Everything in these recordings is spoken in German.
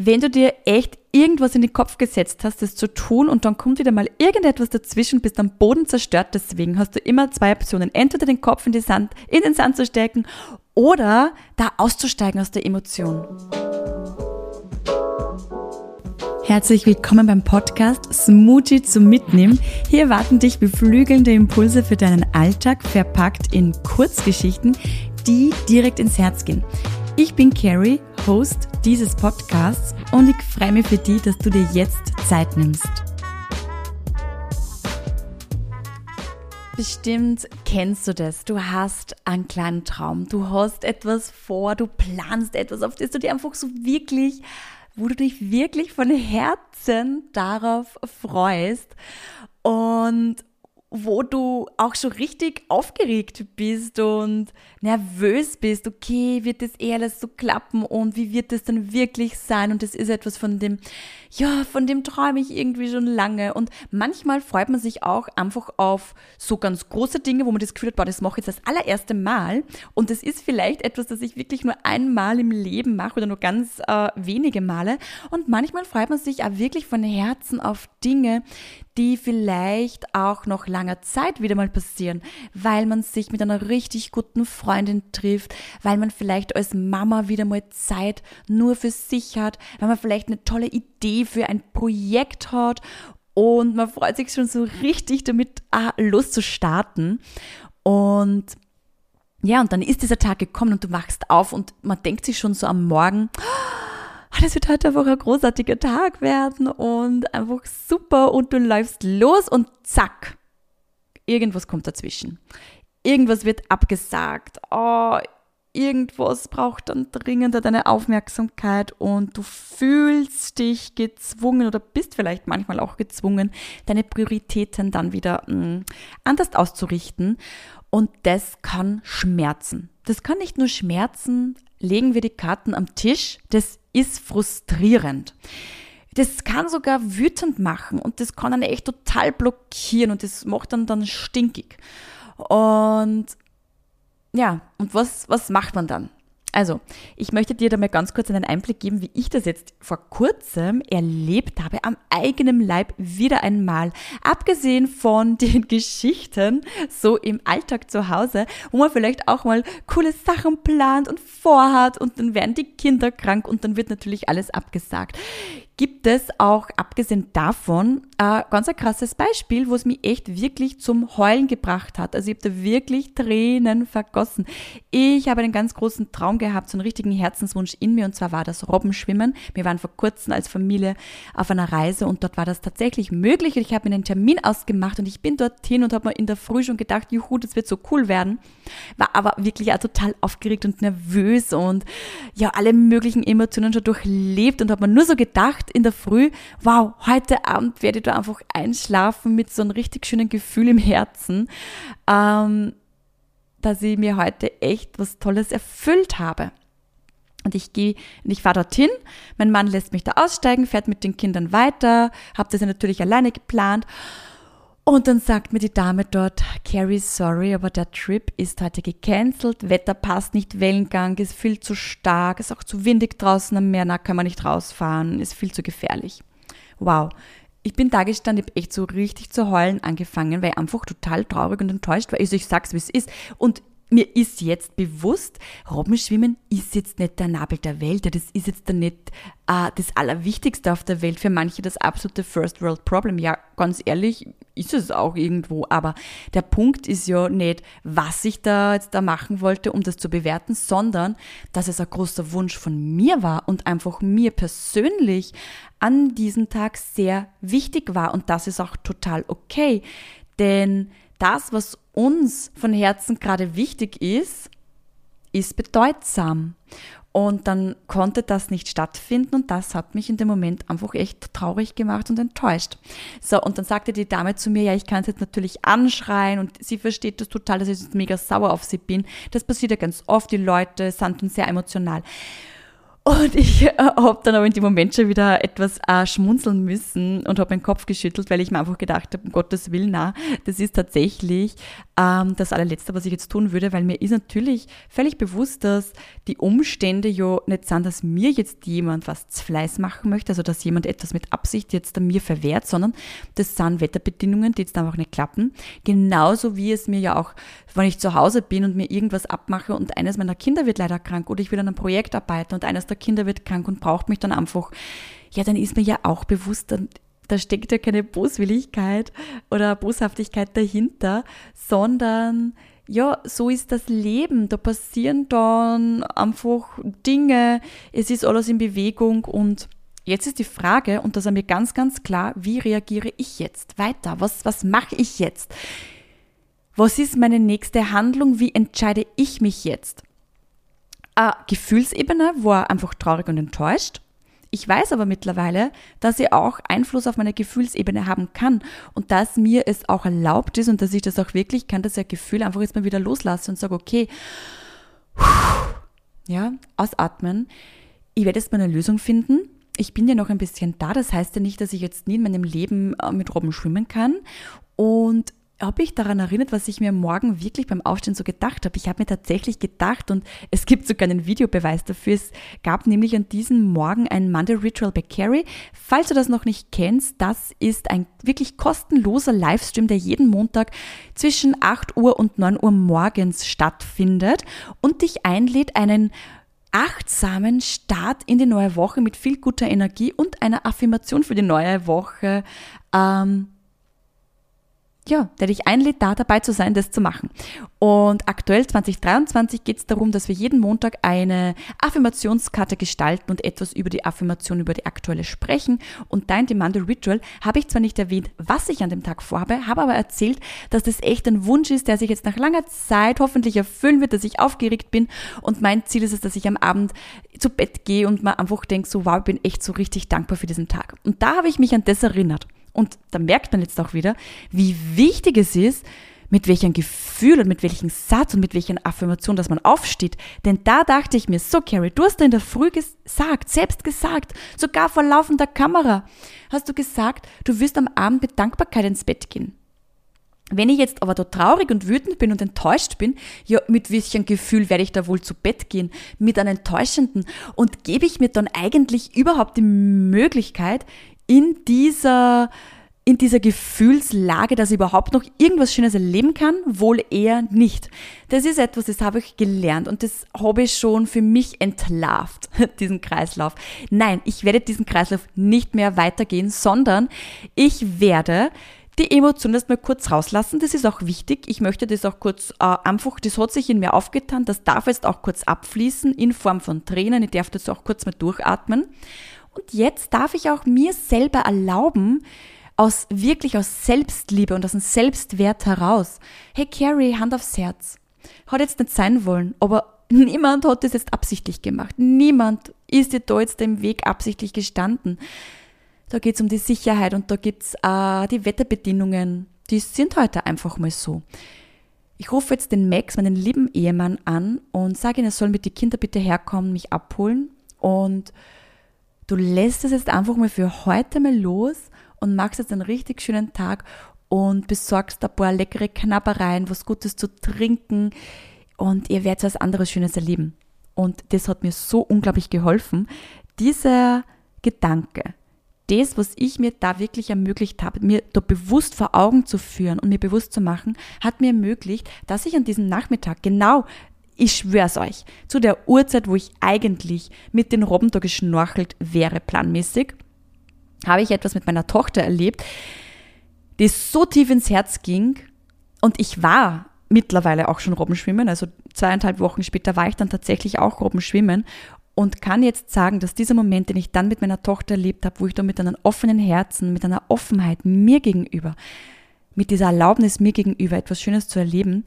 wenn du dir echt irgendwas in den Kopf gesetzt hast, das zu tun und dann kommt wieder mal irgendetwas dazwischen, bist am Boden zerstört. Deswegen hast du immer zwei Optionen. Entweder den Kopf in, Sand, in den Sand zu stecken oder da auszusteigen aus der Emotion. Herzlich willkommen beim Podcast Smoothie zum Mitnehmen. Hier warten dich beflügelnde Impulse für deinen Alltag, verpackt in Kurzgeschichten, die direkt ins Herz gehen. Ich bin Carrie, Host dieses Podcasts und ich freue mich für dich, dass du dir jetzt Zeit nimmst. Bestimmt kennst du das. Du hast einen kleinen Traum. Du hast etwas vor, du planst etwas, auf das du dir einfach so wirklich, wo du dich wirklich von Herzen darauf freust. Und wo du auch schon richtig aufgeregt bist und nervös bist, okay, wird das eh alles so klappen und wie wird das dann wirklich sein? Und das ist etwas von dem, ja, von dem träume ich irgendwie schon lange. Und manchmal freut man sich auch einfach auf so ganz große Dinge, wo man das Gefühl hat, boah, das mache ich jetzt das allererste Mal. Und das ist vielleicht etwas, das ich wirklich nur einmal im Leben mache oder nur ganz äh, wenige Male. Und manchmal freut man sich auch wirklich von Herzen auf Dinge, die vielleicht auch noch langer Zeit wieder mal passieren, weil man sich mit einer richtig guten Freundin trifft, weil man vielleicht als Mama wieder mal Zeit nur für sich hat, weil man vielleicht eine tolle Idee für ein Projekt hat und man freut sich schon so richtig damit ah, loszustarten und ja, und dann ist dieser Tag gekommen und du wachst auf und man denkt sich schon so am Morgen, oh, das wird heute einfach ein großartiger Tag werden und einfach super und du läufst los und zack, irgendwas kommt dazwischen. Irgendwas wird abgesagt. Oh, irgendwas braucht dann dringender deine Aufmerksamkeit und du fühlst dich gezwungen oder bist vielleicht manchmal auch gezwungen, deine Prioritäten dann wieder mh, mm, anders auszurichten. Und das kann schmerzen. Das kann nicht nur schmerzen, legen wir die Karten am Tisch, das ist frustrierend. Das kann sogar wütend machen und das kann dann echt total blockieren und das macht dann dann stinkig. Und ja, und was, was macht man dann? Also, ich möchte dir da mal ganz kurz einen Einblick geben, wie ich das jetzt vor kurzem erlebt habe, am eigenen Leib wieder einmal. Abgesehen von den Geschichten, so im Alltag zu Hause, wo man vielleicht auch mal coole Sachen plant und vorhat und dann werden die Kinder krank und dann wird natürlich alles abgesagt gibt es auch, abgesehen davon, äh, ganz ein krasses Beispiel, wo es mich echt wirklich zum Heulen gebracht hat. Also ich habe da wirklich Tränen vergossen. Ich habe einen ganz großen Traum gehabt, so einen richtigen Herzenswunsch in mir, und zwar war das Robbenschwimmen. Wir waren vor kurzem als Familie auf einer Reise und dort war das tatsächlich möglich. Und ich habe mir einen Termin ausgemacht und ich bin dorthin und habe mir in der Früh schon gedacht, juhu, das wird so cool werden. War aber wirklich auch total aufgeregt und nervös und ja, alle möglichen Emotionen schon durchlebt und habe mir nur so gedacht, in der Früh, wow, heute Abend werde ich da einfach einschlafen mit so einem richtig schönen Gefühl im Herzen, ähm, dass ich mir heute echt was Tolles erfüllt habe. Und ich gehe, ich fahre dorthin, mein Mann lässt mich da aussteigen, fährt mit den Kindern weiter, habe das ja natürlich alleine geplant und dann sagt mir die Dame dort, Carrie, sorry, aber der Trip ist heute gecancelt, Wetter passt nicht, Wellengang ist viel zu stark, ist auch zu windig draußen am Meer, na, kann man nicht rausfahren, ist viel zu gefährlich. Wow. Ich bin da gestanden, ich habe echt so richtig zu heulen angefangen, weil ich einfach total traurig und enttäuscht war. Also ich sag's, wie es ist. Und mir ist jetzt bewusst, Robbenschwimmen ist jetzt nicht der Nabel der Welt, das ist jetzt nicht äh, das Allerwichtigste auf der Welt, für manche das absolute First World Problem. Ja, ganz ehrlich, ist es auch irgendwo, aber der Punkt ist ja nicht, was ich da jetzt da machen wollte, um das zu bewerten, sondern dass es ein großer Wunsch von mir war und einfach mir persönlich an diesem Tag sehr wichtig war. Und das ist auch total okay, denn das, was uns von Herzen gerade wichtig ist, ist bedeutsam. Und dann konnte das nicht stattfinden und das hat mich in dem Moment einfach echt traurig gemacht und enttäuscht. So, und dann sagte die Dame zu mir, ja, ich kann es jetzt natürlich anschreien und sie versteht das total, dass ich jetzt mega sauer auf sie bin. Das passiert ja ganz oft, die Leute sind dann sehr emotional. Und ich äh, habe dann aber in dem Moment schon wieder etwas äh, schmunzeln müssen und habe meinen Kopf geschüttelt, weil ich mir einfach gedacht habe, um Gottes Willen, na, das ist tatsächlich ähm, das allerletzte, was ich jetzt tun würde, weil mir ist natürlich völlig bewusst, dass die Umstände ja nicht sind, dass mir jetzt jemand was zu Fleiß machen möchte, also dass jemand etwas mit Absicht jetzt an mir verwehrt, sondern das sind Wetterbedingungen, die jetzt einfach nicht klappen. Genauso wie es mir ja auch, wenn ich zu Hause bin und mir irgendwas abmache und eines meiner Kinder wird leider krank oder ich will an einem Projekt arbeiten und eines der Kinder wird krank und braucht mich dann einfach, ja, dann ist mir ja auch bewusst, da steckt ja keine Boswilligkeit oder Boshaftigkeit dahinter, sondern ja, so ist das Leben. Da passieren dann einfach Dinge, es ist alles in Bewegung und jetzt ist die Frage, und das ist mir ganz, ganz klar, wie reagiere ich jetzt weiter? Was, was mache ich jetzt? Was ist meine nächste Handlung? Wie entscheide ich mich jetzt? Eine Gefühlsebene war einfach traurig und enttäuscht. Ich weiß aber mittlerweile, dass ich auch Einfluss auf meine Gefühlsebene haben kann und dass mir es auch erlaubt ist und dass ich das auch wirklich kann, dass ich ein Gefühl einfach jetzt mal wieder loslasse und sage, okay, ja, ausatmen. Ich werde jetzt mal eine Lösung finden. Ich bin ja noch ein bisschen da. Das heißt ja nicht, dass ich jetzt nie in meinem Leben äh, mit Robben schwimmen kann. Und habe ich daran erinnert, was ich mir morgen wirklich beim Aufstehen so gedacht habe. Ich habe mir tatsächlich gedacht und es gibt sogar einen Videobeweis dafür. Es gab nämlich an diesem Morgen ein Monday Ritual bei Carrie. Falls du das noch nicht kennst, das ist ein wirklich kostenloser Livestream, der jeden Montag zwischen 8 Uhr und 9 Uhr morgens stattfindet und dich einlädt, einen achtsamen Start in die neue Woche mit viel guter Energie und einer Affirmation für die neue Woche ähm, ja, der dich einlädt, da dabei zu sein, das zu machen. Und aktuell 2023 geht es darum, dass wir jeden Montag eine Affirmationskarte gestalten und etwas über die Affirmation, über die aktuelle sprechen. Und da in dem Monday Ritual habe ich zwar nicht erwähnt, was ich an dem Tag vorhabe, habe aber erzählt, dass das echt ein Wunsch ist, der sich jetzt nach langer Zeit hoffentlich erfüllen wird, dass ich aufgeregt bin. Und mein Ziel ist es, dass ich am Abend zu Bett gehe und mir einfach denke, so wow, ich bin echt so richtig dankbar für diesen Tag. Und da habe ich mich an das erinnert. Und da merkt man jetzt auch wieder, wie wichtig es ist, mit welchem Gefühl und mit welchem Satz und mit welcher Affirmation, dass man aufsteht. Denn da dachte ich mir, so Carrie, du hast da in der Früh gesagt, selbst gesagt, sogar vor laufender Kamera, hast du gesagt, du wirst am Abend mit Dankbarkeit ins Bett gehen. Wenn ich jetzt aber da traurig und wütend bin und enttäuscht bin, ja, mit welchem Gefühl werde ich da wohl zu Bett gehen? Mit einem enttäuschenden. Und gebe ich mir dann eigentlich überhaupt die Möglichkeit, in dieser, in dieser Gefühlslage, dass ich überhaupt noch irgendwas Schönes erleben kann? Wohl eher nicht. Das ist etwas, das habe ich gelernt und das habe ich schon für mich entlarvt, diesen Kreislauf. Nein, ich werde diesen Kreislauf nicht mehr weitergehen, sondern ich werde die Emotion erstmal kurz rauslassen. Das ist auch wichtig. Ich möchte das auch kurz äh, einfach, das hat sich in mir aufgetan, das darf jetzt auch kurz abfließen in Form von Tränen. Ich darf das auch kurz mal durchatmen. Und jetzt darf ich auch mir selber erlauben, aus wirklich aus Selbstliebe und aus dem Selbstwert heraus, hey Carrie, Hand aufs Herz. Hat jetzt nicht sein wollen, aber niemand hat das jetzt absichtlich gemacht. Niemand ist dir da jetzt im Weg absichtlich gestanden. Da geht es um die Sicherheit und da gibt's äh, die Wetterbedingungen. Die sind heute einfach mal so. Ich rufe jetzt den Max, meinen lieben Ehemann, an und sage ihm, er soll mit die Kinder bitte herkommen, mich abholen und Du lässt es jetzt einfach mal für heute mal los und machst jetzt einen richtig schönen Tag und besorgst ein paar leckere Knabbereien, was Gutes zu trinken und ihr werdet was anderes Schönes erleben. Und das hat mir so unglaublich geholfen. Dieser Gedanke, das, was ich mir da wirklich ermöglicht habe, mir da bewusst vor Augen zu führen und mir bewusst zu machen, hat mir ermöglicht, dass ich an diesem Nachmittag genau ich schwör's euch, zu der Uhrzeit, wo ich eigentlich mit den Robben da geschnorchelt wäre, planmäßig, habe ich etwas mit meiner Tochter erlebt, die so tief ins Herz ging. Und ich war mittlerweile auch schon Robbenschwimmen, also zweieinhalb Wochen später war ich dann tatsächlich auch Robbenschwimmen. Und kann jetzt sagen, dass dieser Moment, den ich dann mit meiner Tochter erlebt habe, wo ich da mit einem offenen Herzen, mit einer Offenheit mir gegenüber, mit dieser Erlaubnis mir gegenüber etwas Schönes zu erleben,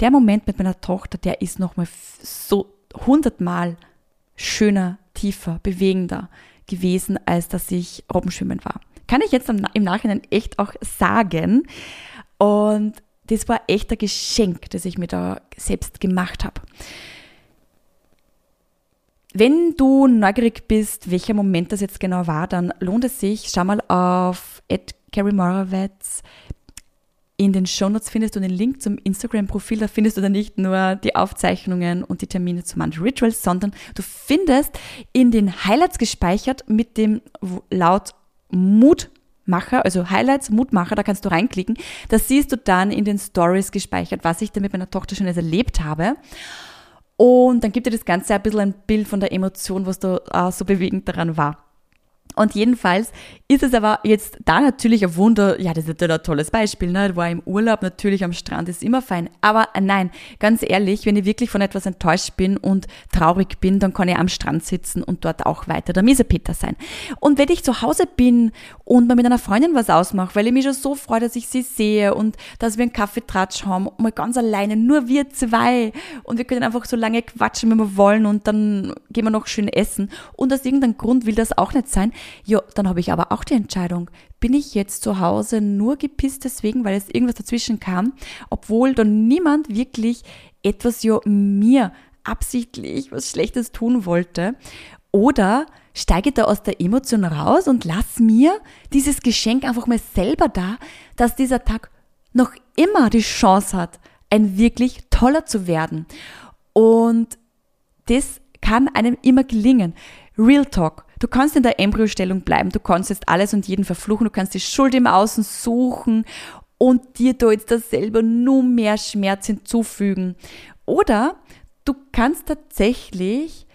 der Moment mit meiner Tochter, der ist nochmal so hundertmal schöner, tiefer, bewegender gewesen, als dass ich Robbenschwimmen war. Kann ich jetzt im Nachhinein echt auch sagen. Und das war echt ein Geschenk, das ich mir da selbst gemacht habe. wenn du neugierig bist, welcher Moment das jetzt genau war, dann lohnt es sich, schau mal auf Carrie Morawetz. In den Shownotes findest du den Link zum Instagram-Profil. Da findest du dann nicht nur die Aufzeichnungen und die Termine zu Monday Rituals, sondern du findest in den Highlights gespeichert mit dem laut Mutmacher, also Highlights, Mutmacher, da kannst du reinklicken. Da siehst du dann in den Stories gespeichert, was ich da mit meiner Tochter schon erlebt habe. Und dann gibt dir das Ganze ein bisschen ein Bild von der Emotion, was da äh, so bewegend daran war. Und jedenfalls ist es aber jetzt da natürlich ein Wunder, ja, das ist natürlich ein tolles Beispiel, ne? War im Urlaub natürlich am Strand ist immer fein. Aber nein, ganz ehrlich, wenn ich wirklich von etwas enttäuscht bin und traurig bin, dann kann ich am Strand sitzen und dort auch weiter der Miesepeter sein. Und wenn ich zu Hause bin und mal mit einer Freundin was ausmache, weil ich mich schon so freue, dass ich sie sehe und dass wir einen Kaffeetratsch haben, mal ganz alleine, nur wir zwei und wir können einfach so lange quatschen, wenn wir wollen und dann gehen wir noch schön essen und aus irgendeinem Grund will das auch nicht sein, ja, dann habe ich aber auch die Entscheidung, bin ich jetzt zu Hause nur gepisst deswegen, weil es irgendwas dazwischen kam, obwohl dann niemand wirklich etwas ja mir absichtlich was Schlechtes tun wollte. Oder steige da aus der Emotion raus und lass mir dieses Geschenk einfach mal selber da, dass dieser Tag noch immer die Chance hat, ein wirklich toller zu werden. Und das kann einem immer gelingen. Real Talk. Du kannst in der Embryostellung bleiben, du kannst jetzt alles und jeden verfluchen, du kannst die Schuld im Außen suchen und dir da jetzt da selber nur mehr Schmerz hinzufügen. Oder du kannst tatsächlich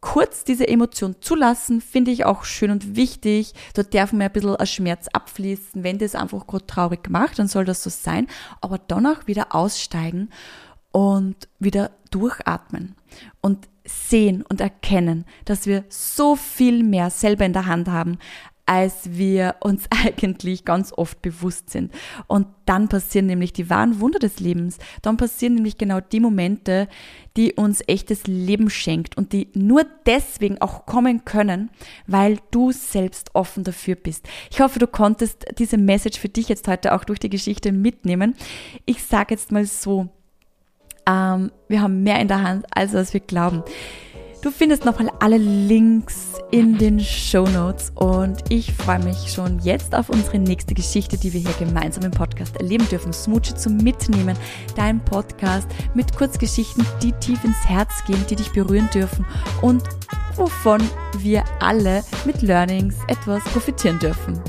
kurz diese Emotion zulassen, finde ich auch schön und wichtig. Da darf mir ein bisschen ein Schmerz abfließen. Wenn das einfach gerade traurig macht, dann soll das so sein. Aber danach wieder aussteigen und wieder durchatmen. Und sehen und erkennen, dass wir so viel mehr selber in der Hand haben, als wir uns eigentlich ganz oft bewusst sind. Und dann passieren nämlich die wahren Wunder des Lebens. Dann passieren nämlich genau die Momente, die uns echtes Leben schenkt und die nur deswegen auch kommen können, weil du selbst offen dafür bist. Ich hoffe, du konntest diese Message für dich jetzt heute auch durch die Geschichte mitnehmen. Ich sage jetzt mal so, ähm, wir haben mehr in der Hand, als was wir glauben. Du findest nochmal alle Links in den Show Notes und ich freue mich schon jetzt auf unsere nächste Geschichte, die wir hier gemeinsam im Podcast erleben dürfen. Smoochie zum Mitnehmen, dein Podcast mit Kurzgeschichten, die tief ins Herz gehen, die dich berühren dürfen und wovon wir alle mit Learnings etwas profitieren dürfen.